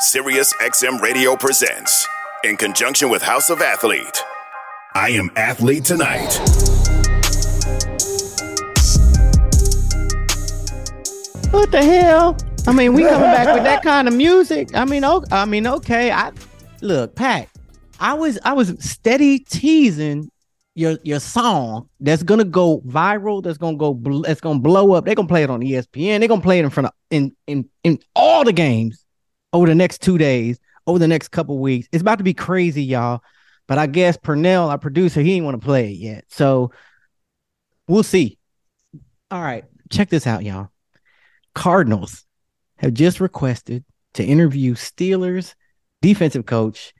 Sirius XM Radio presents, in conjunction with House of Athlete, I Am Athlete Tonight. What the hell? I mean, we coming back with that kind of music. I mean, okay, I mean, okay. I look, Pat. I was I was steady teasing your your song that's gonna go viral. That's gonna go. That's gonna blow up. They're gonna play it on ESPN. They're gonna play it in front of in in in all the games over the next two days, over the next couple weeks. It's about to be crazy, y'all. But I guess Pernell, our producer, he ain't want to play it yet. So we'll see. All right, check this out, y'all. Cardinals have just requested to interview Steelers defensive coach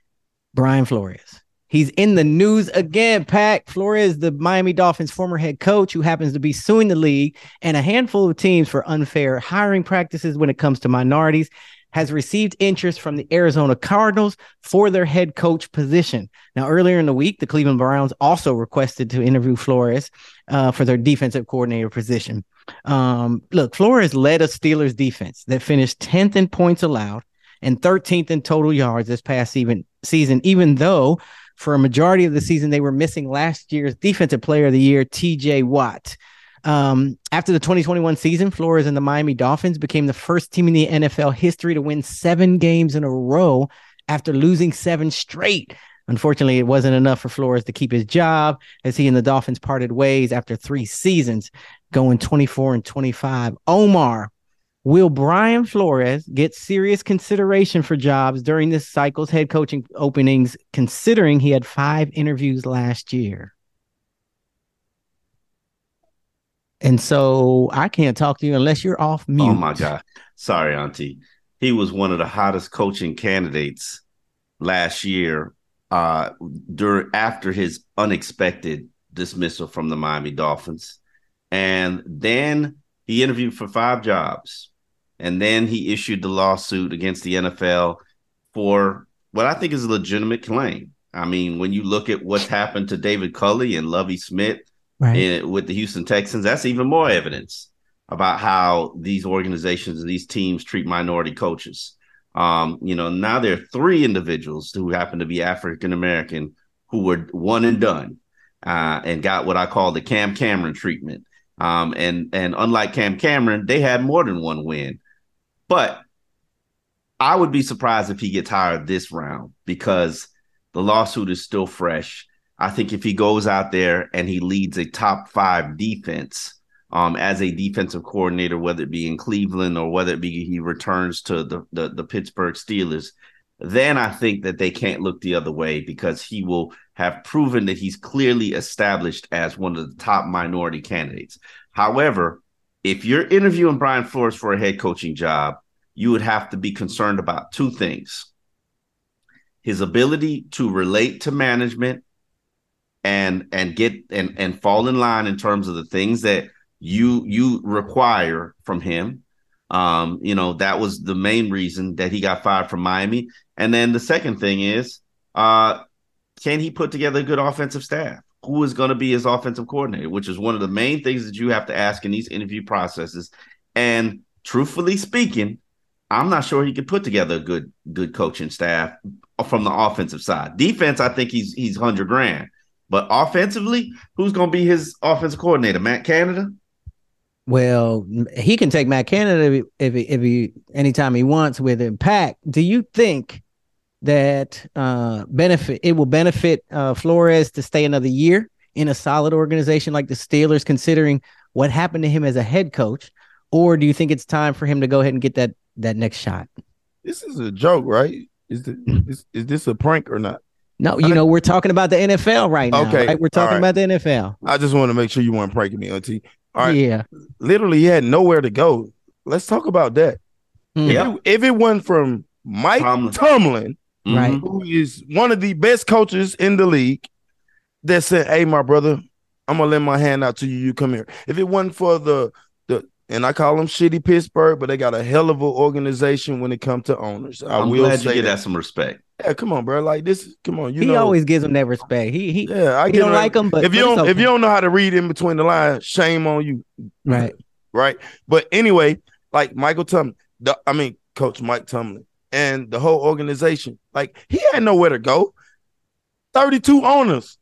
Brian Flores. He's in the news again. Pack Flores, the Miami Dolphins former head coach, who happens to be suing the league and a handful of teams for unfair hiring practices when it comes to minorities has received interest from the Arizona Cardinals for their head coach position. Now, earlier in the week, the Cleveland Browns also requested to interview Flores uh, for their defensive coordinator position. Um, look, Flores led a Steelers defense that finished 10th in points allowed and 13th in total yards this past even, season, even though for a majority of the season they were missing last year's defensive player of the year, TJ Watt. Um, after the 2021 season, Flores and the Miami Dolphins became the first team in the NFL history to win seven games in a row after losing seven straight. Unfortunately, it wasn't enough for Flores to keep his job as he and the Dolphins parted ways after three seasons, going 24 and 25. Omar, will Brian Flores get serious consideration for jobs during this cycle's head coaching openings, considering he had five interviews last year? And so I can't talk to you unless you're off mute. Oh my God. Sorry, Auntie. He was one of the hottest coaching candidates last year uh during after his unexpected dismissal from the Miami Dolphins. And then he interviewed for five jobs. And then he issued the lawsuit against the NFL for what I think is a legitimate claim. I mean, when you look at what's happened to David Culley and Lovie Smith right. in, with the Houston Texans, that's even more evidence about how these organizations and these teams treat minority coaches. Um, you know, now there are three individuals who happen to be African American who were one and done uh, and got what I call the Cam Cameron treatment. Um, and and unlike Cam Cameron, they had more than one win. But I would be surprised if he gets hired this round because the lawsuit is still fresh. I think if he goes out there and he leads a top five defense um, as a defensive coordinator, whether it be in Cleveland or whether it be he returns to the, the, the Pittsburgh Steelers, then I think that they can't look the other way because he will have proven that he's clearly established as one of the top minority candidates. However, if you're interviewing Brian Flores for a head coaching job, you would have to be concerned about two things his ability to relate to management and and get and and fall in line in terms of the things that you you require from him. Um, you know, that was the main reason that he got fired from Miami. And then the second thing is, uh, can he put together a good offensive staff? Who is going to be his offensive coordinator? Which is one of the main things that you have to ask in these interview processes. And truthfully speaking, I'm not sure he can put together a good good coaching staff from the offensive side. Defense, I think he's he's hundred grand. But offensively, who's going to be his offensive coordinator? Matt Canada. Well, he can take Matt Canada if he, if he, anytime he wants with Impact. Do you think that uh, benefit it will benefit uh, Flores to stay another year in a solid organization like the Steelers, considering what happened to him as a head coach, or do you think it's time for him to go ahead and get that that next shot? This is a joke, right? Is, the, is, is this a prank or not? No, you know we're talking about the NFL right now. Okay, right? we're talking all right. about the NFL. I just want to make sure you weren't pranking me, Auntie. All right, Yeah, literally, he had nowhere to go. Let's talk about that. Mm. If, Yeah. it, if it wasn't from Mike Tomlin. Tomlin, Right. Mhm. who is one of the best coaches in the league, that said, "Hey, my brother, I'm gonna lend my hand out to you. You come here." If it wasn't for the the and I call them shitty Pittsburgh, but they got a hell of an organization when it comes to owners. I I'm will glad say you get that. that some respect. Yeah, come on, bro. Like this, come on. You he know, always gives them that respect. He he yeah, I he don't it. like him, but if you don't, if you don't know how to read in between the lines, shame on you. right, right? But anyway, like Michael Tomlin, the, I mean Coach Mike Tomlin, and the whole organization, like he had nowhere to go. Thirty-two owners.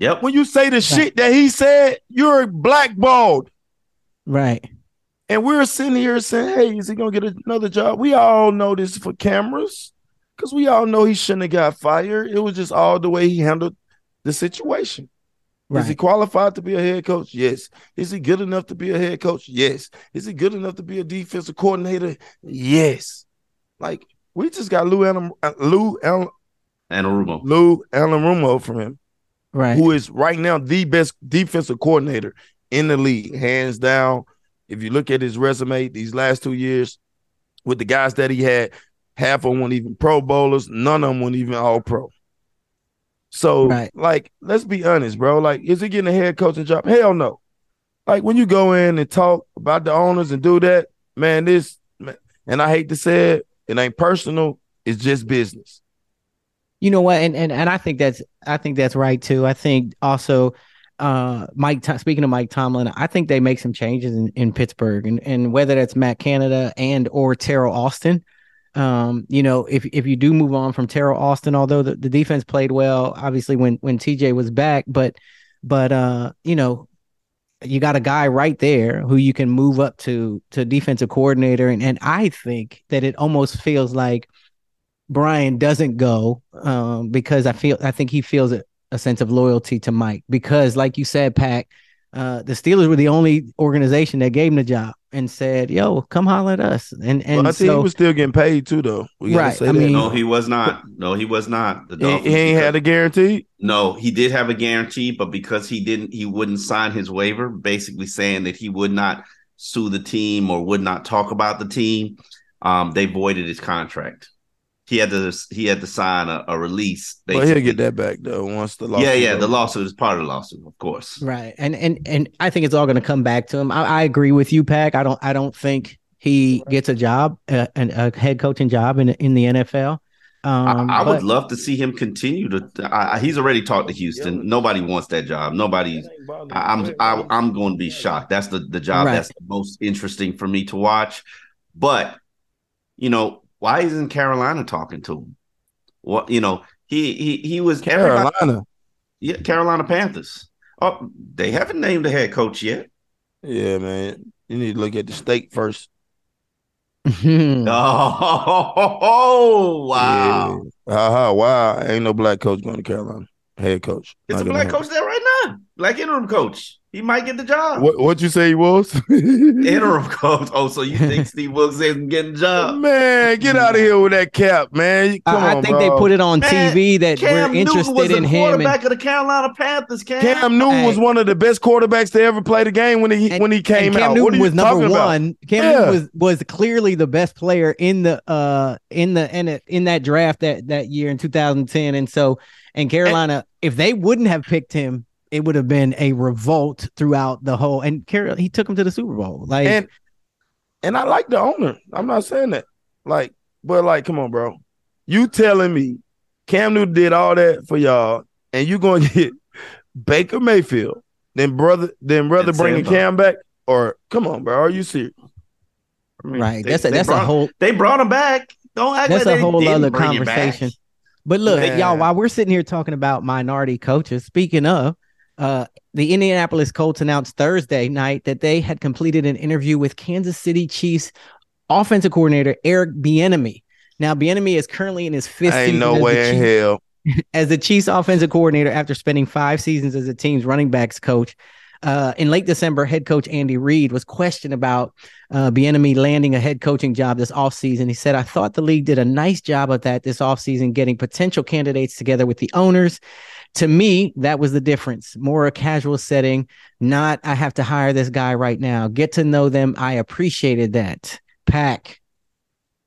Yep. When you say the shit that he said, you're blackballed. right, And we're sitting here saying, "Hey, is he gonna get another job?" We all know this for cameras, because we all know he shouldn't have got fired. It was just all the way he handled the situation. Is he qualified to be a head coach? Yes. Is he good enough to be a head coach? Yes. Is he good enough to be a defensive coordinator? Yes. Like we just got Lou Allen, uh, Lou Allen, And Arumo. Lou Anarumo from him, Right. who is right now the best defensive coordinator in the league, hands down. If you look at his resume these last two years with the guys that he had, half of them weren't even Pro Bowlers, none of them weren't even All Pro. So, Right. like, let's be honest, bro. Like, is he getting a head coaching job? Hell no. Like, when you go in and talk about the owners and do that, man, this, man, and I hate to say it, it ain't personal. It's just business. You know what? And and and I think that's I think that's right too. I think also uh Mike speaking of Mike Tomlin, I think they make some changes in, in Pittsburgh and and whether that's Matt Canada and or Teryl Austin. Um, you know, if if you do move on from Teryl Austin, although the, the defense played well, obviously when when TJ was back, but but uh, you know, you got a guy right there who you can move up to to defensive coordinator. And and I think that it almost feels like Brian doesn't go um, because I feel I think he feels a, a sense of loyalty to Mike because, like you said, Pack, uh, the Steelers were the only organization that gave him the job and said, "Yo, come holler at us." And and Well, I think so he was still getting paid too, though. We Right, say I that. mean- No, he was not. No, he was not. The he, Dolphins, he ain't because- had a guarantee. No, he did have a guarantee, but because he didn't, he wouldn't sign his waiver, basically saying that he would not sue the team or would not talk about the team. Um, they voided his contract. He had to he had to sign a, a release. But he'll basically. get that back though once the lawsuit. Yeah, yeah. The lawsuit is part of the lawsuit, of course. right, and and and I think it's all going to come back to him. I, I agree with you, Pack. I don't I don't think he gets a job, uh, an, a head coaching job in in the NFL. Um, I, I would love to see him continue to. I, I- he's already talked to Houston. Nobody wants that job. Nobody. I, I'm I, I'm going to be shocked. That's the the job Right. that's the most interesting for me to watch. But you know, why isn't Carolina talking to him? What you know, he he he was everybody- Carolina. yeah, Carolina Panthers. Oh, they haven't named a head coach yet. Yeah, man. You need to look at the state first. Oh, wow! Yeah. Haha, wow. Ain't no black coach going to Carolina. Head coach. It's a black coach there right now. Black interim coach. He might get the job. What what you say he was? interim coach. Oh, so you think Steve Wilks isn't getting a job? man, get out of here with that cap, man. Come I, I on, think bro. they put it on Man, TV that Cam we're Newton was interested the in him. And, quarterback of the Carolina Panthers. Cam, Cam Newton was one of the best quarterbacks to ever play the game when he and- when he came and Cam out. Newton what are you was number talking about? one. Cam Yeah. Newton was was clearly the best player in the uh in the in it in that draft that that year in 2010. And so and Carolina, if they wouldn't have picked him, it would have been a revolt throughout the whole. And Carol, he took him to the Super Bowl. Like And and I like the owner. I'm not saying that. Like, but like, come on, bro. You telling me Cam Newton did all that for y'all, and you gonna get Baker Mayfield, then brother, then brother And bringing Cam back, or come on, bro? Are you serious? I mean, right, they- that's a that's brought, a whole They brought him back. Don't act that's like a they whole didn't other bring him back. conversation. But look, Man. y'all, while we're sitting here talking about minority coaches, speaking of, uh, the Indianapolis Colts announced Thursday night that they had completed an interview with Kansas City Chiefs offensive coordinator Eric Bieniemy. Now, Bieniemy is currently in his fifth Ain't season no as, way the in Chiefs, hell. as the Chiefs offensive coordinator after spending five seasons as the team's running backs coach. Uh, in late December, head coach Andy Reid was questioned about uh, Bieniemy landing a head coaching job this offseason. He said, I thought the league did a nice job of that this offseason, getting potential candidates together with the owners. To me, that was the difference. More a casual setting, not I have to hire this guy right now. Get to know them. I appreciated that. Pack.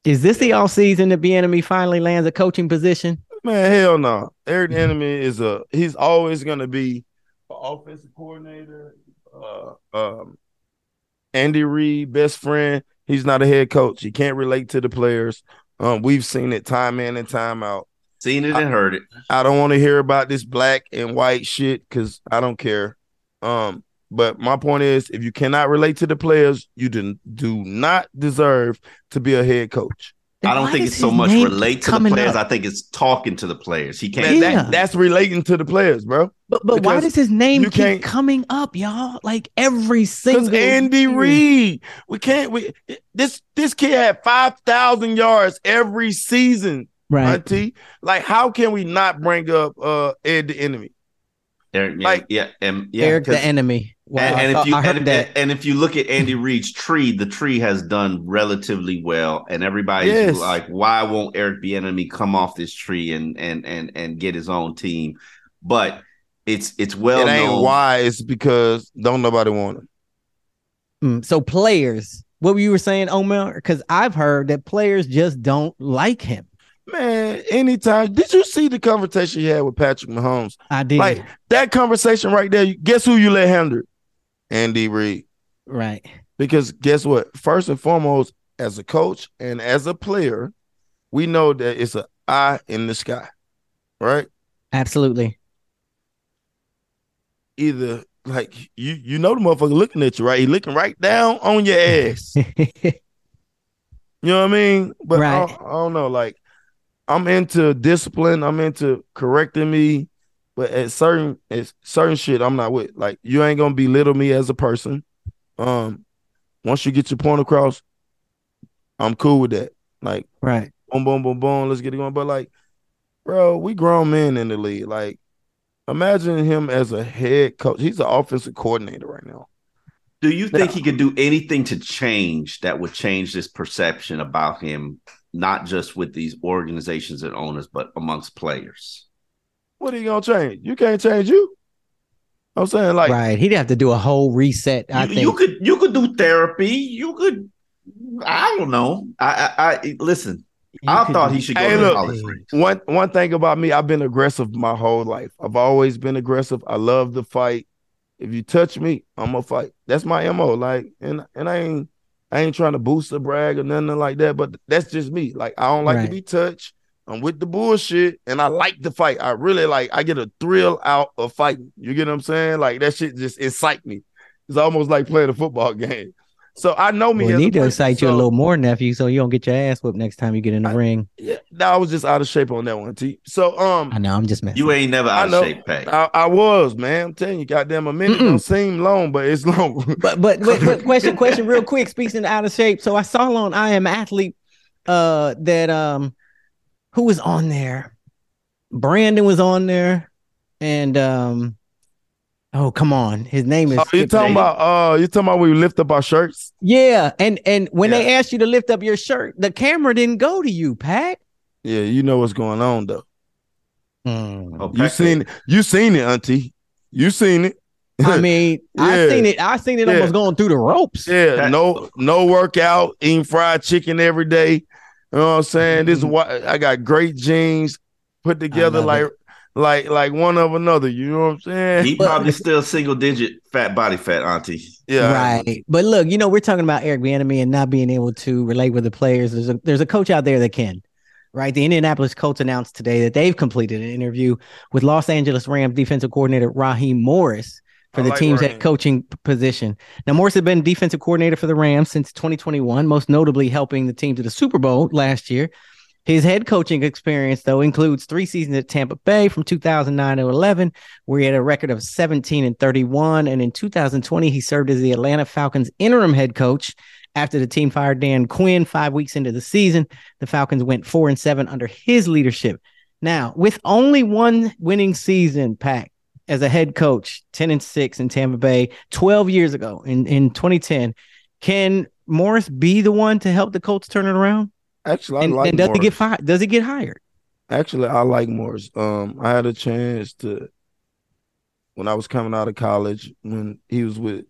Is this the off season that Bieniemy finally lands a coaching position? Man, hell no. Eric Enemy is a he's always gonna be an offensive coordinator. Uh, um, Andy Reid, best friend. He's not a head coach. He can't relate to the players. Um, we've seen it time in and time out. Seen it and heard it. I don't want to hear about this black and white shit because I don't care. Um, but my point is, if you cannot relate to the players, you do, do not deserve to be a head coach. I don't think it's so much relate to the players. up? I think it's talking to the players. He can't. that- that's relating to the players, bro. But but why does his name you keep can't- coming up, y'all? Like every single Because Andy year. Reid, we can't. We this this kid had five thousand yards every season. Right? Auntie, like how can we not bring up uh Ed the enemy? Eric, Like- yeah, and yeah, Eric the 'cause- enemy. Wow, and, and if you I heard and, that. and if you look at Andy Reid's tree, the tree has done relatively well, and everybody's Yes. like, "Why won't Eric the enemy come off this tree and and and and get his own team?" But it's it's well it ain't known. why. It's because don't nobody want him. Mm, so players, what were you were saying, Omar? Because I've heard that players just don't like him. Man, anytime. Did you see the conversation you had with Patrick Mahomes? I did. Like that conversation right there. Guess who you let handle? it? Andy Reid. right. Because guess what? First and foremost, as a coach and as a player, we know that it's an eye in the sky, right? Absolutely. Either like you, you know the motherfucker looking at you, right? He looking right down on your ass. You know what I mean? But Right. don't- I don't know. Like, I'm into discipline. I'm into correcting me. But at certain at certain shit, I'm not with. Like, you ain't gonna belittle me as a person. Um, once you get your point across, I'm cool with that. Like, right. boom, boom, boom, boom. Let's get it going. But like, bro, we grown men in the league. Like, imagine him as a head coach. He's an offensive coordinator right now. Do you think he could do anything to change that would change this perception about him, not just with these organizations and owners, but amongst players? What are you gonna change? You can't change you. I'm saying, like, right. He'd have to do a whole reset. I you, think. you could you could do therapy. You could I don't know. I I, I listen. You I thought he should go Hey, to the look. Hall of Fame. one one thing about me, I've been aggressive my whole life. I've always been aggressive. I love to fight. If you touch me, I'm gonna fight. That's my mo. Like, and and I ain't I ain't trying to boost or brag or nothing like that. But that's just me. Like, I don't like Right. to be touched. I'm with the bullshit, and I like to fight. I really like. I get a thrill out of fighting. You get what I'm saying? Like that shit just excite me. It's almost like playing a football game. So I know me. we as need to person, excite you a little more, nephew, so you don't get your ass whooped next time you get in the I- ring. Yeah, no, I was just out of shape on that one, T. So um, I know. I'm just messing. You ain't never I out know. of shape, Pat. I, I was, man. I'm telling you, goddamn, a minute Mm-mm. don't seem long, but it's long. But but, but, but question question real quick. Speaking of out of shape, so I saw on I Am Athlete uh that um who was on there? Brandon was on there, and um oh come on, his name is oh, you skipped talking me. about? Uh, you talking about when we lift up our shirts? yeah, and and when they asked you to lift up your shirt, the camera didn't go to you, Pat. Yeah, you know what's going on though. Oh, You seen it? You seen it, Auntie? You seen it? I mean, I Yeah. seen it. I seen it Yeah. almost going through the ropes. yeah, Pat- no, no workout, eating fried chicken every day. You know what I'm saying? This is Mm-hmm. why I got great jeans put together like it. Like like one of another. You know what I'm saying? He probably still single digit fat body fat, Auntie. yeah, Right. But look, you know, we're talking about Eric Bieniemy and not being able to relate with the players. There's a there's a coach out there that can. Right. The Indianapolis Colts announced today that they've completed an interview with Los Angeles Rams defensive coordinator Raheem Morris for I the like team's Raheem. head coaching position. Now, Morris had been defensive coordinator for the Rams since 2021, most notably helping the team to the Super Bowl last year. His head coaching experience, though, includes three seasons at Tampa Bay from 2009 to 11, where he had a record of 17 and 31. And in 2020, he served as the Atlanta Falcons interim head coach After the team fired Dan Quinn five weeks into the season, the Falcons went four and seven under his leadership. Now, with only one winning season, Pack, as a head coach, 10 and 6 in Tampa Bay 12 years ago in, in 2010, can Morris be the one to help the Colts turn it around? Actually, I and, like and does Morris. he get fired? Does he get hired? Actually, I like Morris. Um, I had a chance to when I was coming out of college when he was with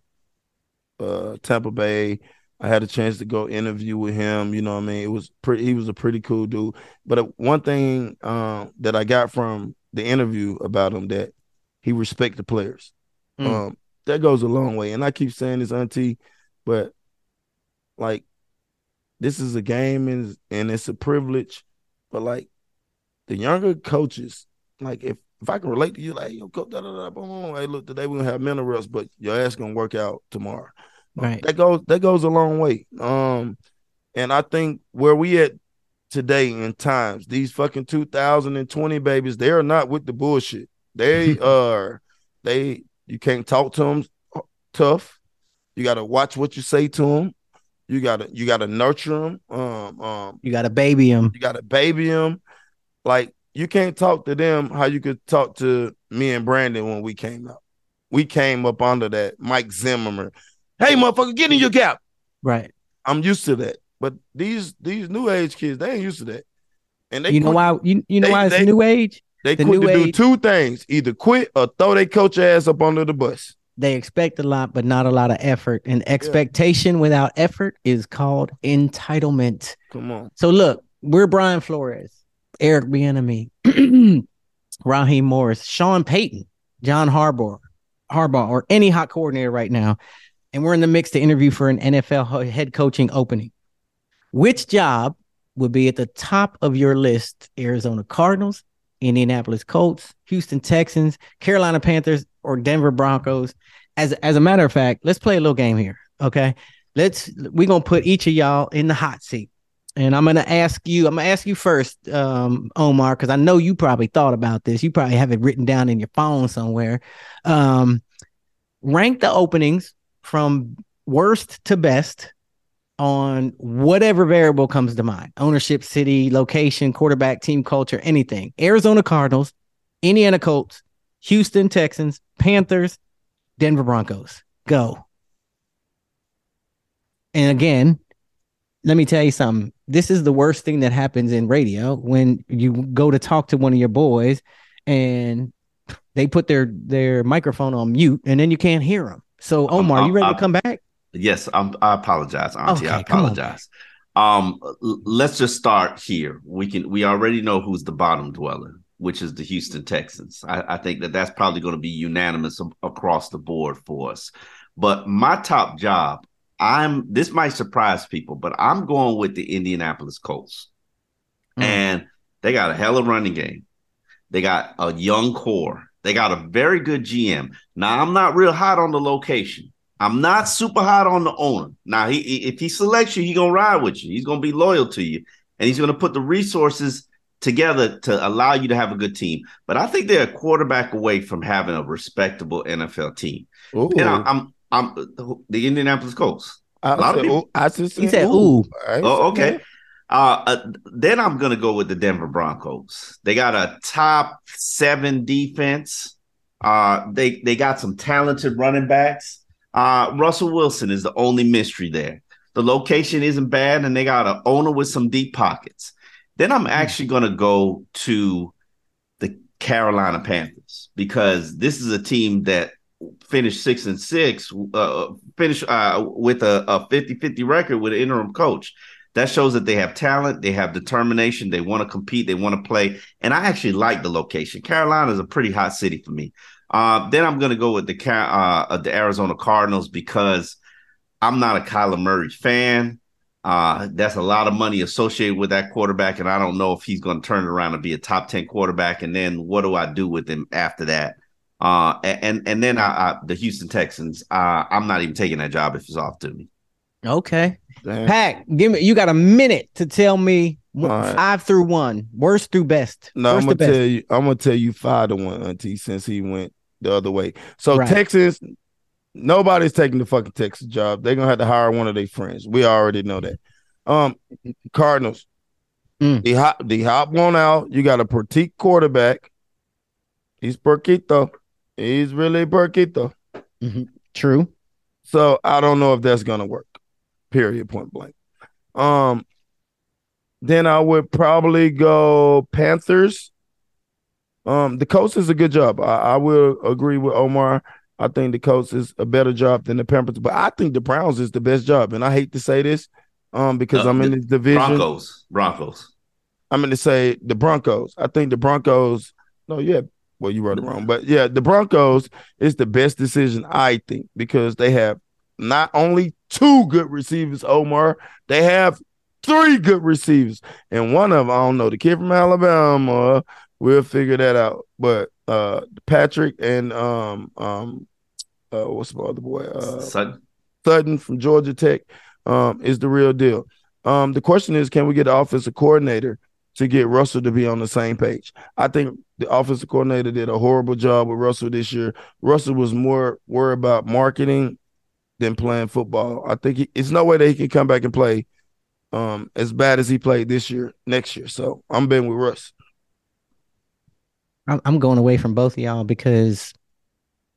uh Tampa Bay. I had a chance to go interview with him. You know what I mean? It was pretty. He was a pretty cool dude. But uh, one thing um, that I got from the interview about him that he respect the players. Mm. Um, that goes a long way. And I keep saying this, Auntie, but like this is a game and and it's a privilege. But like the younger coaches, like if if I can relate to you, like yo, coach, da, da, da, boom, boom, hey, look, today we're gonna have mental reps, but your ass gonna work out tomorrow. Right. That goes that goes a long way. Um, and I think where we at today in times, these fucking 2020 babies, they are not with the bullshit. They are they you can't talk to them tough. You got to watch what you say to them. You got to you got to nurture them. Um, um, You got to baby them. you got to baby them. Like you can't talk to them how you could talk to me and Brandon when we came up. We came up under that Mike Zimmerman. Hey, motherfucker, get in your gap. Right. I'm used to that. But these these new age kids, they ain't used to that. And they you know why? You, you know they- why it's they- new age? they the new to do two things: either quit or throw their coach ass up under the bus. They expect a lot, but not a lot of effort. And expectation without effort is called entitlement. Come on. So look, we're Brian Flores, Eric Bieniemy, Raheem Morris, Sean Payton, John Harbaugh, Harbaugh, or any hot coordinator right now, and we're in the mix to interview for an NFL head coaching opening. Which job would be at the top of your list? Arizona Cardinals, Indianapolis Colts, Houston Texans, Carolina Panthers, or Denver Broncos? As as a matter of fact, let's play a little game here. Okay, let's we're gonna put each of y'all in the hot seat. And I'm gonna ask you. I'm gonna ask you first, um, Omar, because I know you probably thought about this. You probably have it written down in your phone somewhere. Um, rank the openings from worst to best on whatever variable comes to mind: ownership, city, location, quarterback, team culture, anything. Arizona Cardinals, Indiana Colts, Houston Texans, Panthers, Denver Broncos. Go. And again, let me tell you something. This is the worst thing that happens in radio when you go to talk to one of your boys and they put their their microphone on mute and then you can't hear them. So Omar, you ready I'm- to come back? Yes, I'm, I apologize, Auntie. I Okay, on, apologize. Um, let's just start here. We can. We already know who's the bottom dweller, which is the Houston Texans. I, I think that that's probably going to be unanimous across the board for us. But my top job, I'm. This might surprise people, but I'm going with the Indianapolis Colts, Mm. and they got a hell of a running game. They got a young core. They got a very good GM. Now, I'm not real hot on the location. I'm not super hot on the owner. Now, he, he- if he selects you, he gonna ride with you. He's gonna be loyal to you, and he's gonna put the resources together to allow you to have a good team. But I think they're a quarterback away from having a respectable NFL team. Ooh. And I, I'm I'm the Indianapolis Colts. I, lot of said, people- ooh, I just He said, said, ooh. "Ooh." Oh, said okay. Uh, uh, then I'm gonna go with the Denver Broncos. They got a top seven defense. Uh, they they got some talented running backs. Uh, Russell Wilson is the only mystery there. The location isn't bad, and they got an owner with some deep pockets. Then I'm actually gonna go to the Carolina Panthers because this is a team that finished six and six, uh, finished uh, with a, a 50-50 record with an interim coach. That shows that they have talent, they have determination, they want to compete, they want to play. And I actually like the location. Carolina is a pretty hot city for me. Uh, then I'm going to go with the uh, the Arizona Cardinals because I'm not a Kyler Murray fan. Uh, that's a lot of money associated with that quarterback, and I don't know if he's going to turn around and be a top ten quarterback. And then what do I do with him after that? Uh, and and then I, I, the Houston Texans. Uh, I'm not even taking that job if it's off to me. Okay. Damn. Pack, give me you got a minute to tell me wh- All right. five through one, worst through best. No, worst I'm gonna best. tell you. I'm gonna tell you five to one, Auntie, since he went the other way. So Right. Texans, Nobody's taking the fucking Texas job. They're gonna have to hire one of their friends. We already know that. Um, Cardinals. Mm. The hop, the hop one out. You got a petite quarterback. He's Perquito. He's really Perquito. True. So I don't know if that's gonna work. Period. Point blank. Um, then I would probably go Panthers. Um, the Colts is a good job. I, I will agree with Omar. I think the Colts is a better job than the Panthers, but I think the Browns is the best job. And I hate to say this, um, because No, I'm in the this division. Broncos. Broncos. I'm going to say the Broncos. I think the Broncos. No, yeah. Well, you wrote it wrong, but yeah, the Broncos is the best decision I think because they have not only two good receivers, Omar. They have three good receivers, and one of them I don't know the kid from Alabama. We'll figure that out. But uh, Patrick and um um uh, what's the other boy? Uh, Sutton. Sutton from Georgia Tech um, is the real deal. Um, the question is, can we get the offensive coordinator to get Russell to be on the same page? I think the offensive coordinator did a horrible job with Russell this year. Russell was more worried about marketing than playing football. I think he, it's no way that he can come back and play um, as bad as he played this year, next year. So I'm betting with Russ. I'm, going away from both of y'all because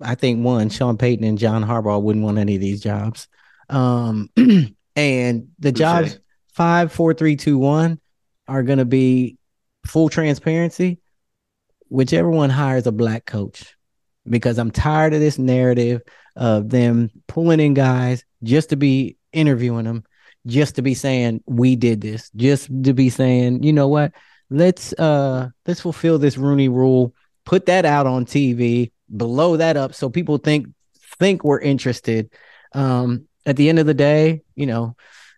I think one, Sean Payton and John Harbaugh wouldn't want any of these jobs. Um, and the jobs five, four, three, two, one are going to be full transparency. Whichever one hires a black coach, because I'm tired of this narrative of them pulling in guys just to be interviewing them, just to be saying we did this, just to be saying, you know what, let's uh let's fulfill this Rooney rule, put that out on TV, blow that up so people think think we're interested. Um at the end of the day, you know,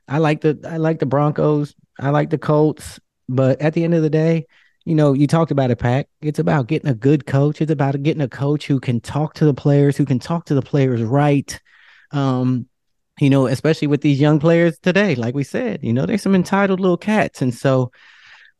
I like the I like the Broncos, I like the Colts, but at the end of the day, you know, you talked about it, Pack. It's about getting a good coach. It's about getting a coach who can talk to the players, who can talk to the players right. Um, you know, especially with these young players today, like we said, you know, there's some entitled little cats. And so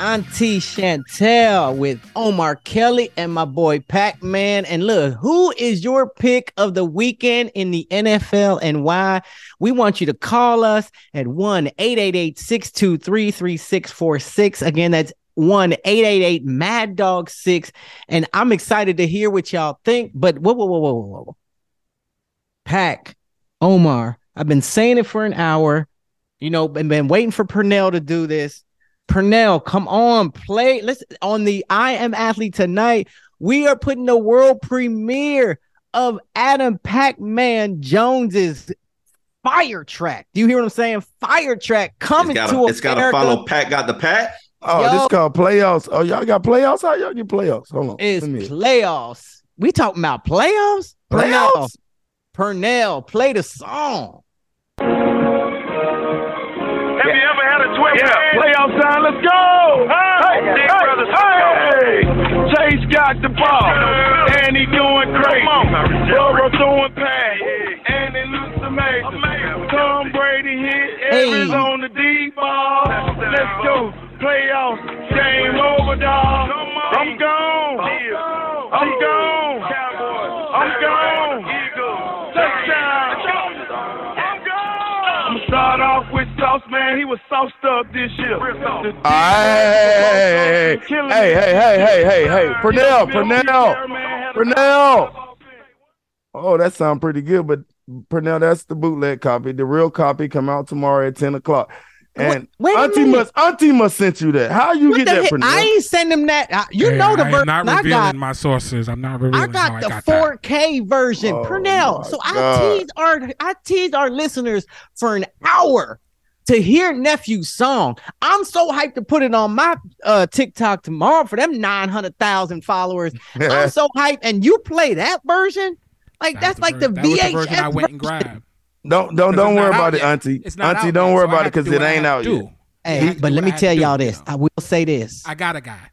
Auntie Chantel with Omar Kelly and my boy Pac Man. And look, who is your pick of the weekend in the NFL and why? We want you to call us at 1 888 623 3646. Again, that's 1 888 Mad Dog 6. And I'm excited to hear what y'all think. But whoa, whoa, whoa, whoa, whoa, whoa. Pac, Omar, I've been saying it for an hour, you know, and been waiting for Purnell to do this. Purnell, come on, play. Listen on the I Am Athlete tonight. We are putting the world premiere of Adam Pac-Man Jones's fire track. Do you hear what I'm saying? Fire track coming It's to got, it's got to follow Pat got the Pat. Oh, Yo. this called playoffs. Oh, y'all got playoffs? How y'all get playoffs? Hold on. It's Let me- playoffs. We talking about playoffs? Purnell, Playoffs? Purnell, play the song. time. Let's go! Hey, hey, brothers, hey, Chase got the ball, and he doing great. Burrow throwing pass, and it looks amazing. Tom Brady hit Evans hey. on the deep ball. Let's go. Playoffs, game over, dog. I'm gone. I'm gone. I'm gone. Touchdown. I'm gone. I'm gonna start off with was sauced up this year. The Hey, hey, hey, hey, hey, hey, hey, hey, Purnell, Purnell, Purnell. Oh, that sounds pretty good, but Purnell, that's the bootleg copy. The real copy come out tomorrow at ten o'clock. And Wait a Auntie must Auntie must sent you that. How you What get that, heck? Purnell? I ain't send him that. I- you Hey, know the I am version not I revealing got. my sources. I'm not I revealing got how the I got that. 4K version. Oh, Purnell. my So I God. teased our I teased our listeners for an hour to hear nephew's song. I'm so hyped to put it on my uh TikTok tomorrow for them 900,000 followers. I'm so hyped and you play that version? Like that's, like the That was the VHS version I went and grabbed. Don't don't don't worry about out it. Auntie. It's not Auntie, out don't yet, worry so about it because it ain't out to yet. Hey, but let me tell y'all this. know. I will say this. I got a guy.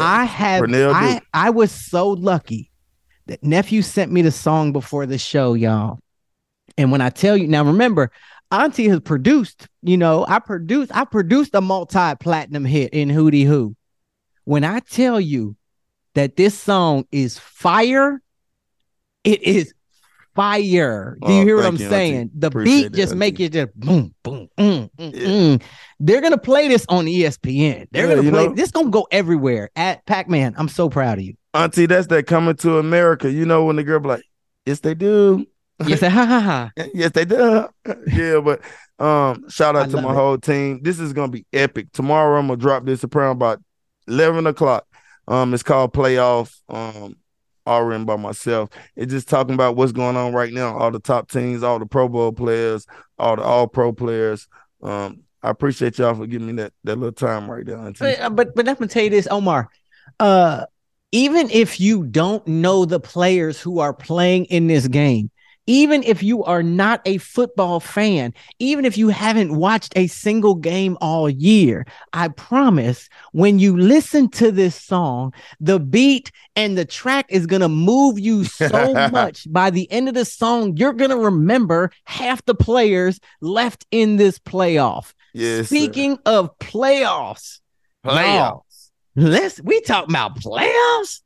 I have Purnell do. I, I was so lucky that nephew sent me the song before the show, y'all. And when I tell you now, remember, Auntie has produced, you know, I produced, I produced a multi-platinum hit in Hootie Who. When I tell you that this song is fire, it is fire. Do you Oh, hear what I'm you, Auntie. saying? The Appreciate beat it, just make Auntie. you just boom, boom, mm, mm, mm. They're gonna play this on ESPN. They're Yeah, gonna play know- this gonna go everywhere. At Pac-Man, I'm so proud of you. Auntie, that's that coming to America. You know when the girl be like, yes, they do. Say ha ha ha. yes, they do. yeah, but um, shout I out to my it. whole team. This is gonna be epic. Tomorrow I'm gonna drop this around about eleven o'clock. Um, it's called Playoff. Um, all written by myself. It's just talking about what's going on right now. All the top teams, all the Pro Bowl players, all the All Pro players. Um, I appreciate y'all for giving me that that little time right there, Auntie. But, uh, but but let me tell you this, Omar. Uh, even if you don't know the players who are playing in this game, even if you are not a football fan, even if you haven't watched a single game all year, I promise when you listen to this song, the beat and the track is going to move you so much. By the end of the song, you're going to remember half the players left in this playoff. Yes. sir. Speaking of playoffs, y'all, let's we talk about playoffs.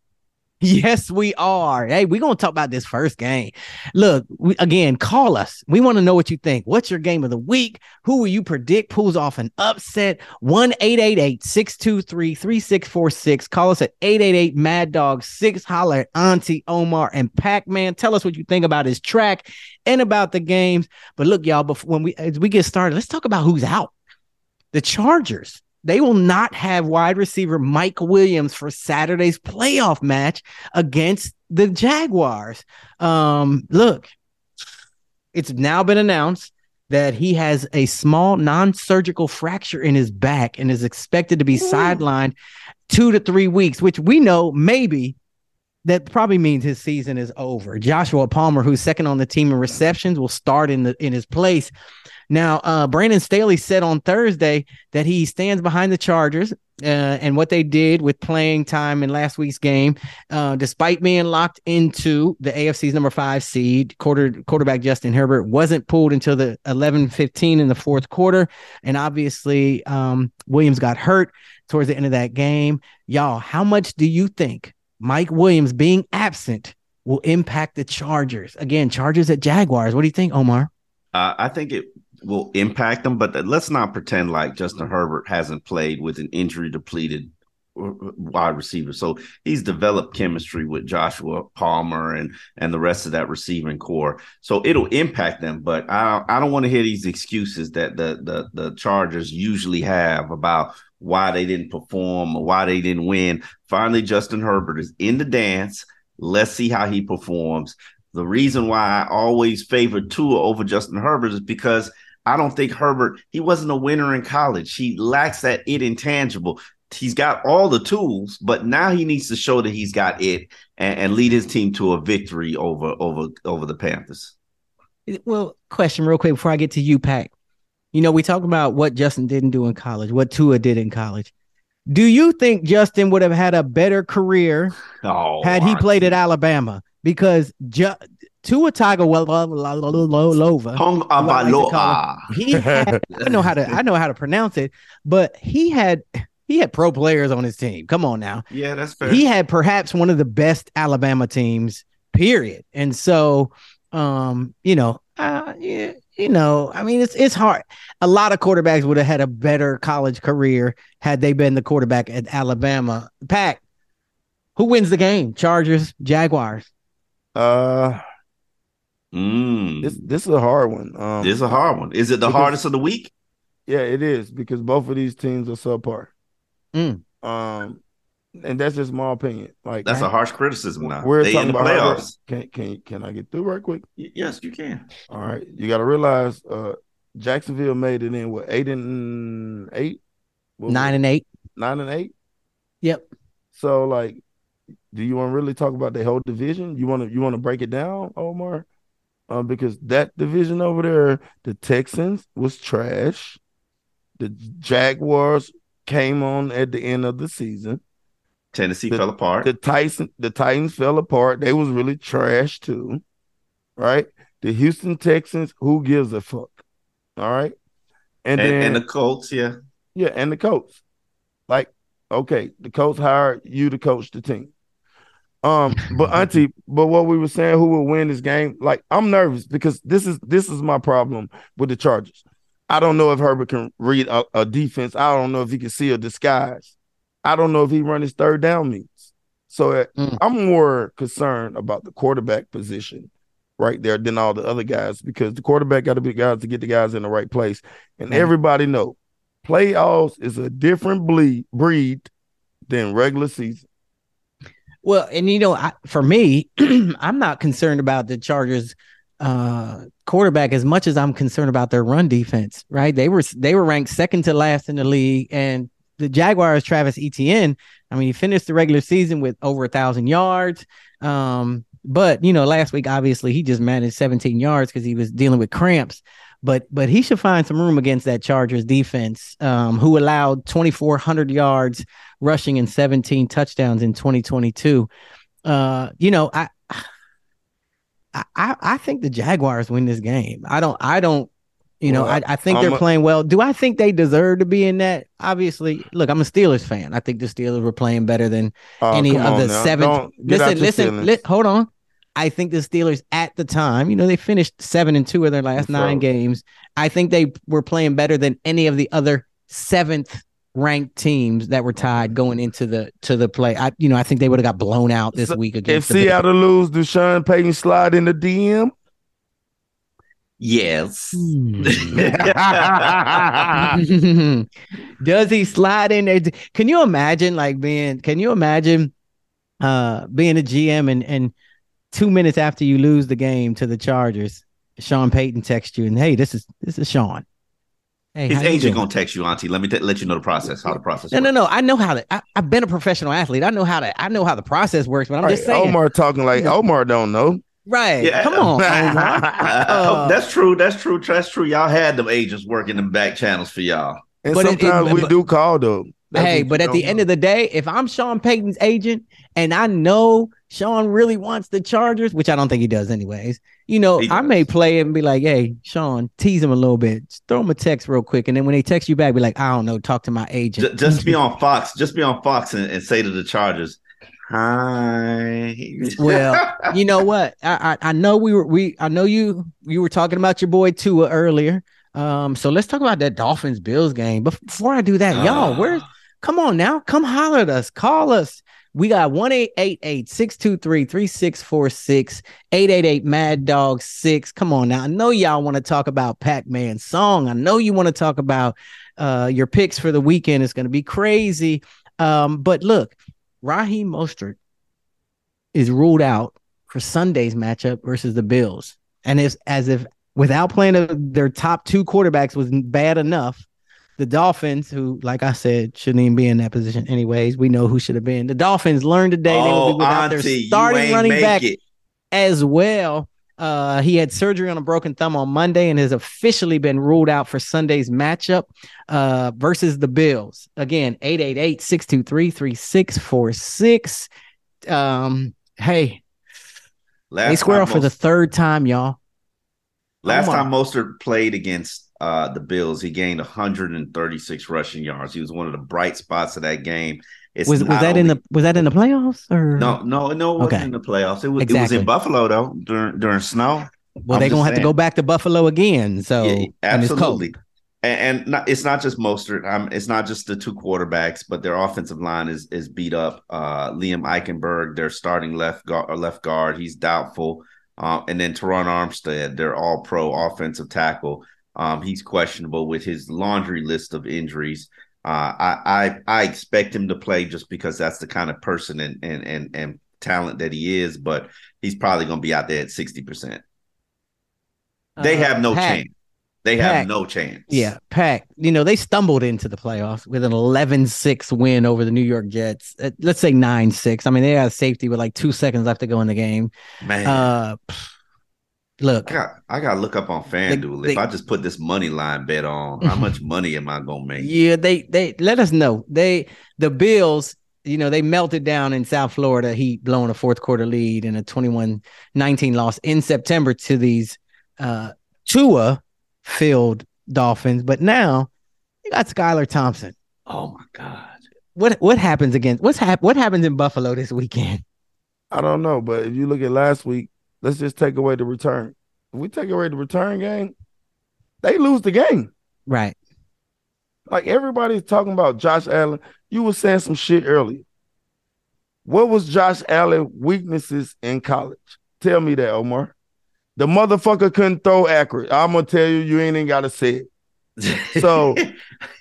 Yes, we are. Hey, we're gonna talk about this first game. Look, we, again, call us. We want to know what you think. What's your game of the week? Who will you predict pulls off an upset? 1 623 3646. Call us at 888 Mad Dog 6. Holler at Auntie Omar and Pac Man. Tell us what you think about his track and about the games. But look, y'all, before when we as we get started, let's talk about who's out the Chargers. They will not have wide receiver Mike Williams for Saturday's playoff match against the Jaguars. Um, look, it's now been announced that he has a small non-surgical fracture in his back and is expected to be sidelined two to three weeks, which we know maybe that probably means his season is over. Joshua Palmer, who's second on the team in receptions, will start in the in his place. Now, uh, Brandon Staley said on Thursday that he stands behind the Chargers uh, and what they did with playing time in last week's game, uh, despite being locked into the AFC's number five seed. Quarter quarterback Justin Herbert wasn't pulled until the 11-15 in the fourth quarter, and obviously um, Williams got hurt towards the end of that game. Y'all, how much do you think Mike Williams being absent will impact the Chargers? Again, Chargers at Jaguars. What do you think, Omar? Uh, I think it will impact them, but let's not pretend like Justin mm-hmm. Herbert hasn't played with an injury depleted uh, uh, wide receiver. So he's developed mm-hmm. chemistry with Joshua Palmer and and the rest of that receiving core. So it'll impact them, but I I don't want to hear these excuses that the the the Chargers usually have about why they didn't perform or why they didn't win. Finally, Justin Herbert is in the dance. Let's see how he performs. The reason why I always favor Tua over Justin Herbert is because I don't think Herbert, he wasn't a winner in college. He lacks that it intangible. He's got all the tools, but now he needs to show that he's got it and, and lead his team to a victory over over over the Panthers. Well, question real quick before I get to you, Pack. You know, we talk about what Justin didn't do in college, what Tua did in college. Do you think Justin would have had a better career oh, had he played at Alabama? Because Ju- Tua Tiger Lova, he had, I know how to I know how to pronounce it, but he had he had pro players on his team. Come on now. Yeah, that's fair. He had perhaps one of the best Alabama teams, period. And so Um, you know, uh, yeah, you know, I mean, it's it's hard. A lot of quarterbacks would have had a better college career had they been the quarterback at Alabama. Pack, who wins the game? Chargers, Jaguars. Uh, Mm. this this is a hard one. Um, This is a hard one. Is it the because- hardest of the week? Yeah, it is because both of these teams are subpar. Mm. Um, and that's just my opinion. Like That's a harsh criticism now. We're they talking in the about how- playoffs. Can can can I get through right quick? Y- Yes, you can. All right, you got to realize, uh, Jacksonville made it in what eight and eight, What Nine and eight. nine and eight. Yep. So like, do you want to really talk about the whole division? You want to you want to break it down, Omar? Um, because that division over there, the Texans was trash. The Jaguars came on at the end of the season. Tennessee The- fell apart. The Tyson, the Titans fell apart. They was really trash too, right? The Houston Texans, who gives a fuck? All right, and, and, then and the Colts, yeah. yeah, and the Colts. Like, okay, the Colts hired you to coach the team. Um, but Auntie, but what we were saying, who will win this game? Like, I'm nervous because this is this is my problem with the Chargers. I don't know if Herbert can read a, a defense. I don't know if he can see a disguise. I don't know if he run his third down meets. So uh, Mm. I'm more concerned about the quarterback position right there than all the other guys because the quarterback got to be guys to get the guys in the right place. And Right. everybody know playoffs is a different bleed, breed than regular season. Well, and you know, I, for me, I'm not concerned about the Chargers uh quarterback as much as I'm concerned about their run defense, right? They were they were ranked second to last in the league and the Jaguars Travis Etienne, I mean, he finished the regular season with over a thousand yards. Um, but you know, last week obviously he just managed 17 yards because he was dealing with cramps. But but he should find some room against that Chargers defense, um, who allowed 2,400 yards rushing and 17 touchdowns in 2022. Uh, you know, I, I, I think the Jaguars win this game. I don't, I don't, you know, Well, I, I think I'm they're a- playing well. Do I think they deserve to be in that? Obviously, look, I'm a Steelers fan. I think the Steelers were playing better than Oh, any of the seven. Don't get out Listen, listen, li- hold on. I think the Steelers at the time, you know, they finished seven and two of their last You nine froze. games. I think they were playing better than any of the other seventh ranked teams that were tied going into the to the play. I, you know, I think they would have got blown out this So, week If against the Bills. Seattle lose, do Sean Payton slide in the DM? Yes. Hmm. Does he slide in there? Can you imagine like being can you imagine uh being a GM and and two minutes after you lose the game to the Chargers, Sean Payton texts you and hey, this is this is Sean. Hey, His agent gonna text you, Auntie. Let me t- let you know the process. How the process. No, no, works. no. I know how to. I, I've been a professional athlete. I know how to. I know how the process works. But I'm Right, just saying. Omar talking like Omar don't know. right? Yeah. Come on. Uh, that's true. That's true. That's true. Y'all had them agents working them back channels for y'all. And But it- it- sometimes we but- do call though. That's hey, but at the don't end of the day, if I'm Sean Payton's agent and I know Sean really wants the Chargers, which I don't think he does anyways, you know, I may play it and be like, hey, Sean, tease him a little bit. Just throw him a text real quick. And then when they text you back, be like, I don't know, talk to my agent. Ju- just be on Fox. Just be on Fox and, and say to the Chargers, "Hi." well, you know what? I, I I know we were we I know you you were talking about your boy Tua earlier. Um, so let's talk about that Dolphins Bills game. But before I do that, y'all, Ah. where's come on now? Come holler at us. Call us. We got 1-888-623-3646, 888 Mad Dog 6. Come on now. I know y'all want to talk about Pac-Man song. I know you want to talk about uh your picks for the weekend. It's gonna be crazy. Um, but look, Raheem Mostert is ruled out for Sunday's matchup versus the Bills. And it's as if without playing a, their top two quarterbacks was bad enough. The Dolphins, who, like I said, shouldn't even be in that position anyways. We know who should have been. The Dolphins learned today they will oh, be without Auntie, their starting running back it. as well. Uh, he had surgery on a broken thumb on Monday and has officially been ruled out for Sunday's matchup uh, versus the Bills. Again, 888 623 3646. Um, hey, Last they square off for the third time, y'all. Last time Mostert played against uh, the Bills, he gained 136 rushing yards. He was one of the bright spots of that game. It's Was was that in the was that in the playoffs or No, no, no, it wasn't Okay. in the playoffs. It was, it was in Buffalo though during during snow. Well, they're gonna have to go back to Buffalo again. So Yeah, and it's cold. absolutely. And, and not, it's not just Mostert. Um, it's not just the two quarterbacks, but their offensive line is is beat up. Uh, Liam Eichenberg, their starting left guard, or left guard, he's doubtful. Uh, and then Terron Armstead, their All Pro offensive tackle, um, he's questionable with his laundry list of injuries. Uh, I, I I expect him to play just because that's the kind of person and and and, and talent that he is, but he's probably going to be out there at sixty percent. They Uh, have no Pack. chance. They have no chance. Yeah, Pack. You know, they stumbled into the playoffs with an 11-6 win over the New York Jets. Uh, Let's say 9-6. I mean, they had safety with like two seconds left to go in the game. man. Uh, pff, look, I got I got to look up on FanDuel. they- if I just put this money line bet on, how much money am I gonna make? yeah, they they let us know. They the Bills, you know, they melted down in South Florida. Heat blowing a fourth quarter lead in a 21-19 loss in September to these uh Tua filled Dolphins. But now you got Skylar Thompson. Oh my god! What what happens against what's hap- what happens in Buffalo this weekend? I don't know, but if you look at last week, let's just take away the return. If we take away the return game, they lose the game. Right. Like everybody's talking about Josh Allen. You were saying some shit earlier. What was Josh Allen weaknesses in college? Tell me that, Omar. The motherfucker couldn't throw accurate. I'm gonna tell you, you ain't even gotta say it. So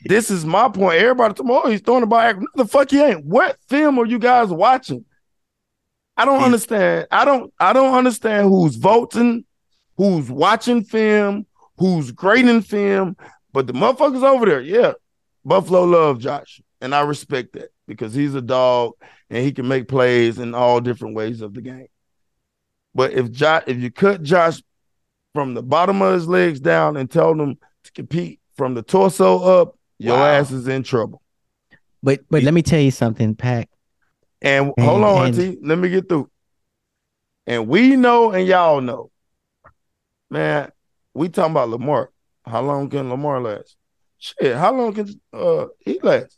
this is my point. Everybody tomorrow he's throwing the ball accurate. No, the fuck he ain't. What film are you guys watching? I don't hmm. understand. I don't I don't understand who's voting, who's watching film, who's grading film, but the motherfuckers over there, yeah. Buffalo love Josh, and I respect that because he's a dog and he can make plays in all different ways of the game. But if Josh, if you cut Josh from the bottom of his legs down and tell him to compete from the torso up, your Wow. ass is in trouble. But but let me tell you something, Pack. And And- hold on, and- Auntie. Let me get through. And we know, and y'all know, man. We talking about Lamar. How long can Lamar last? Shit, how long can uh he last?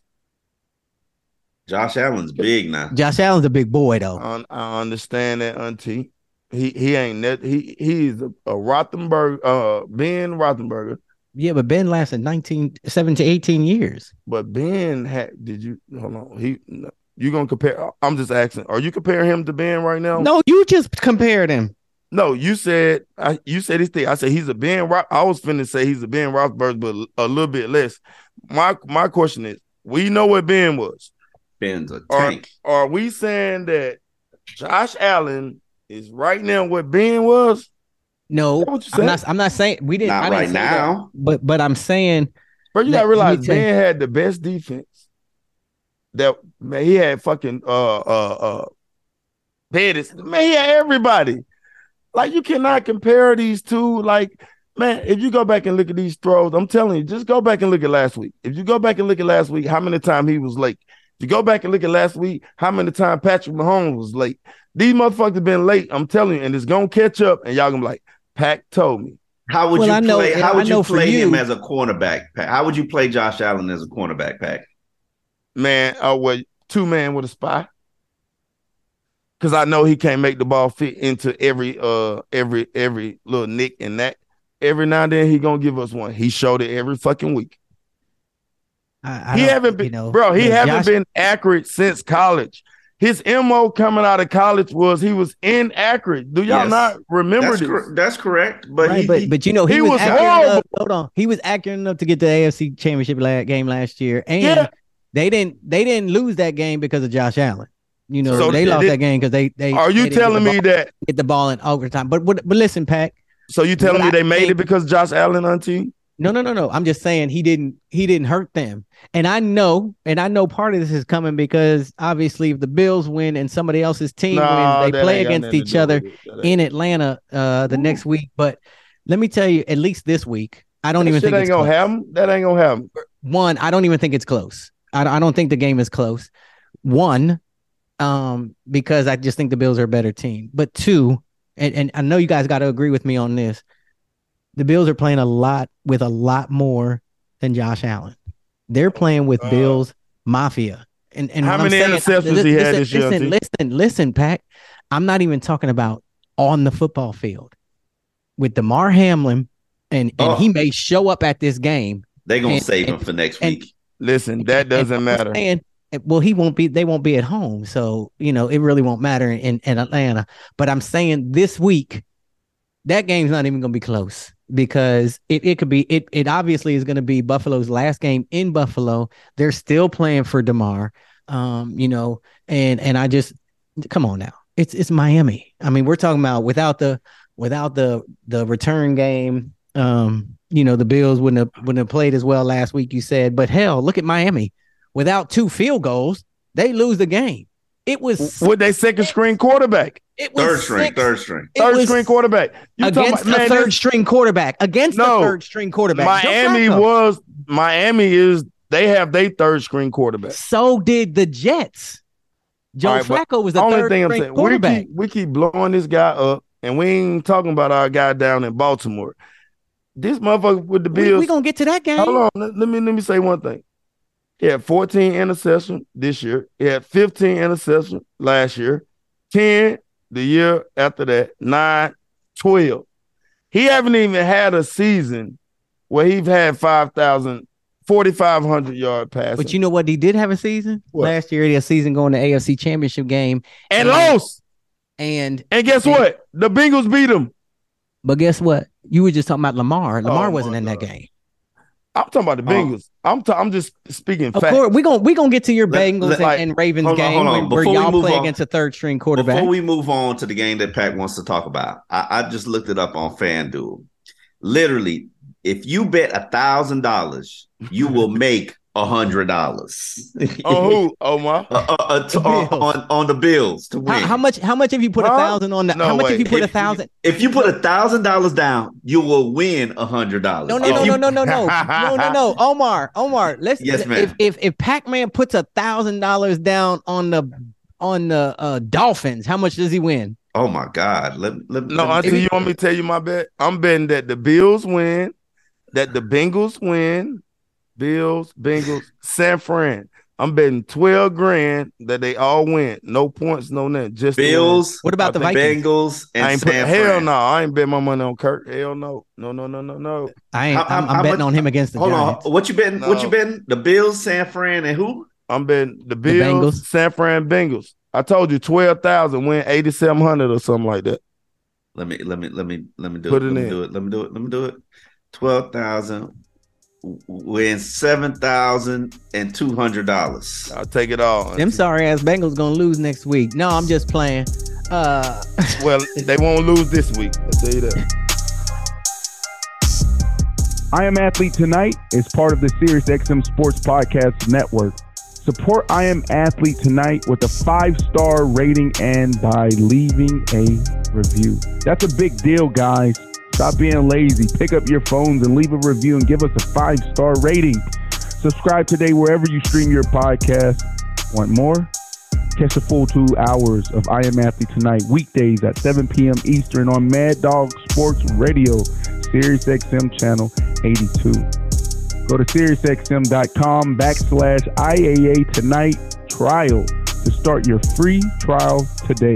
Josh Allen's big now. Josh Allen's a big boy though. I, I understand that, Auntie. He he ain't that he he's a, a Rothenberg uh Ben Rothenberger. Yeah, but Ben lasted 19, 7 to 18 years. But Ben had did you hold on? He you gonna compare? I'm just asking. Are you comparing him to Ben right now? No, you just compared him. No, you said I, you said this thing. I said he's a Ben. Ro- I was finna say he's a Ben Roethlisberger, but a little bit less. My my question is, we know what Ben was. Ben's a tank. are we saying that Josh Allen is right now what Ben was? No, I'm not. I'm not saying we didn't. Not I didn't right say that. now. But but I'm saying, But you gotta realize Ben had the best defense. That man, he had fucking uh uh uh Bettis. Man, he had everybody. Like you cannot compare these two. Like, man, if you go back and look at these throws, I'm telling you, just go back and look at last week. If you go back and look at last week, how many times he was late? If you go back and look at last week, how many times Patrick Mahomes was late? These motherfuckers been late. I'm telling you, and it's gonna catch up, and y'all gonna be like, Pack told me. How would Well, you I know- play? and How I would know you play him you- as a cornerback? Pat? How would you play Josh Allen as a cornerback? Pack. Man, uh, what two man with a spy? Because I know he can't make the ball fit into every uh every every little nick and that. Every now and then he gonna give us one. He showed it every fucking week. I, I he haven't been, you know, bro. He yeah, haven't Josh- been accurate since college. His mo coming out of college was he was inaccurate. Do y'all Yes. not remember That's, this? cor- that's correct. But right, he, but but you know he, he was, was accurate horrible. enough. Hold on, he was accurate enough to get the AFC Championship la- game last year, and Yeah. They didn't they didn't lose that game because of Josh Allen. You know So they lost that game because they they. Are you telling me that? get the ball in overtime? But but, but listen, Pack. So you telling me I they made think- it because Josh Allen, on auntie? No, no, no, no. I'm just saying he didn't he didn't hurt them. And I know, and I know part of this is coming because obviously if the Bills win and somebody else's team Nah, wins, they play against each other with it. That ain't- in Atlanta uh the next week. But let me tell you, at least this week, I don't That even think it's gonna close. happen. That ain't gonna happen. One, I don't even think it's close. I, I don't think the game is close. One, um, because I just think the Bills are a better team. But two, and, and I know you guys got to agree with me on this. The Bills are playing a lot with a lot more than Josh Allen. They're playing with Uh, Bills Mafia. And and How many saying- interceptions he had listen, this year, Listen, listen, listen, Pack. I'm not even talking about on the football field. with Damar Hamlin, and and Oh. he may show up at this game. They're gonna And- save him and- for next and- week. Listen, that doesn't And matter. saying, well, he won't be. They won't be at home, so you know it really won't matter in, in Atlanta. But I'm saying this week, that game's not even going to be close because it, it could be. It it obviously is going to be Buffalo's last game in Buffalo. They're still playing for Damar, um, you know, and and I just come on now. It's it's Miami. I mean, we're talking about without the without the the return game. Um, you know, the Bills wouldn't have wouldn't have played as well last week. You said, but hell, look at Miami. Without two field goals, they lose the game. It was With their second string quarterback, it was Third string, six- third string. third string quarterback. You talking against about- a man, third string quarterback against No. the third string quarterback. Miami was Miami is they have their third string quarterback. So did the Jets. Joe All right, but Flacco was the Only third thing I'm string saying, we keep, we keep blowing this guy up, and we ain't talking about our guy down in Baltimore. This motherfucker with the We, Bills. we gonna get to that game. Hold on, let, let me let me say one thing. He had 14 interceptions this year. He had 15 interceptions last year, 10 the year after that, 9, 12. He haven't even had a season where he's had 5,000, 4,500 yard passing. But you know what? He did have a season What? last year. He had a season going to AFC Championship game, and and- lost. and And guess and- what? The Bengals beat him. but guess what? You were just talking about Lamar. Oh Lamar Oh, wasn't my in that game. I'm talking about the Oh. Bengals. I'm ta- I'm just speaking Of facts. course, we're gonna we're gonna get to your Bengals let- and, like- and Ravens hold on, game hold on. where- where, Before we y'all move play on- against a third string quarterback. Before we move on to the game that Pac wants to talk about, I, I just looked it up on FanDuel. Literally, if you bet a thousand dollars, you will make a hundred dollars. oh, who? Omar? Uh, uh, uh, to- The on, on on the Bills to win. how, how much? How much have you put a thousand on the? No how much way. have you put a thousand? If you put a thousand dollars down, you will win a hundred dollars. No, no, no, you- no, no, no, no, no, no, no. Omar, Omar, let's. Yes, ma'am. If if if Pac Man puts a thousand dollars down on the on the uh, Dolphins, how much does he win? Oh my God! Let, let, No, let until you want me to tell you my bet, I'm betting that the Bills win, that the Bengals win, Bills, Bengals, San Fran. I'm betting 12 grand that they all win. No points, no nothing. Just. Bills. What about the Vikings? Bengals and I ain't put, San hell Fran. no. I ain't bet my money on Kirk. Hell no. No, no, no, no, no. I ain't. How- I'm, how- I'm betting much- on him against the Hold Giants. on. What you betting? What you betting? The Bills, San Fran, and who? I'm betting the Bills, Bengals. San Fran Bengals. I told you 12,000 win 8,700 or something like that. Let me let me let me let me do Put it. it Let me do it. Let me do it. Let me do it. Twelve thousand win seven thousand and two hundred dollars. I'll take it all. Them sorry ass Bengals gonna lose next week. No, I'm just playing. Uh, Well, they won't lose this week. I'll tell you that. I Am Athlete Tonight is part of the SiriusXM Sports Podcast Network. Support I Am Athlete Tonight with a five star rating and by leaving a review. That's a big deal, guys. Stop being lazy. Pick up your phones and leave a review and give us a five star rating. Subscribe today wherever you stream your podcast. Want more? Catch the full two hours of I Am Athlete Tonight weekdays at 7 p.m. Eastern on Mad Dog Sports Radio, Sirius XM Channel 82. Go to SiriusXM.com backslash IAA Tonight trial to start your free trial today.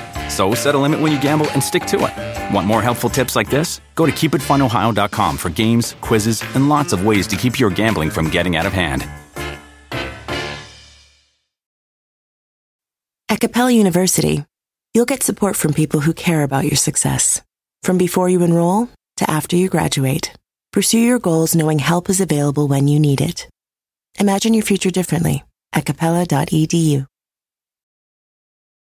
So set a limit when you gamble and stick to it. Want more helpful tips like this? Go to keepitfunohio.com for games, quizzes, and lots of ways to keep your gambling from getting out of hand. At Capella University, you'll get support from people who care about your success. From before you enroll to after you graduate, pursue your goals knowing help is available when you need it. Imagine your future differently at capella.edu.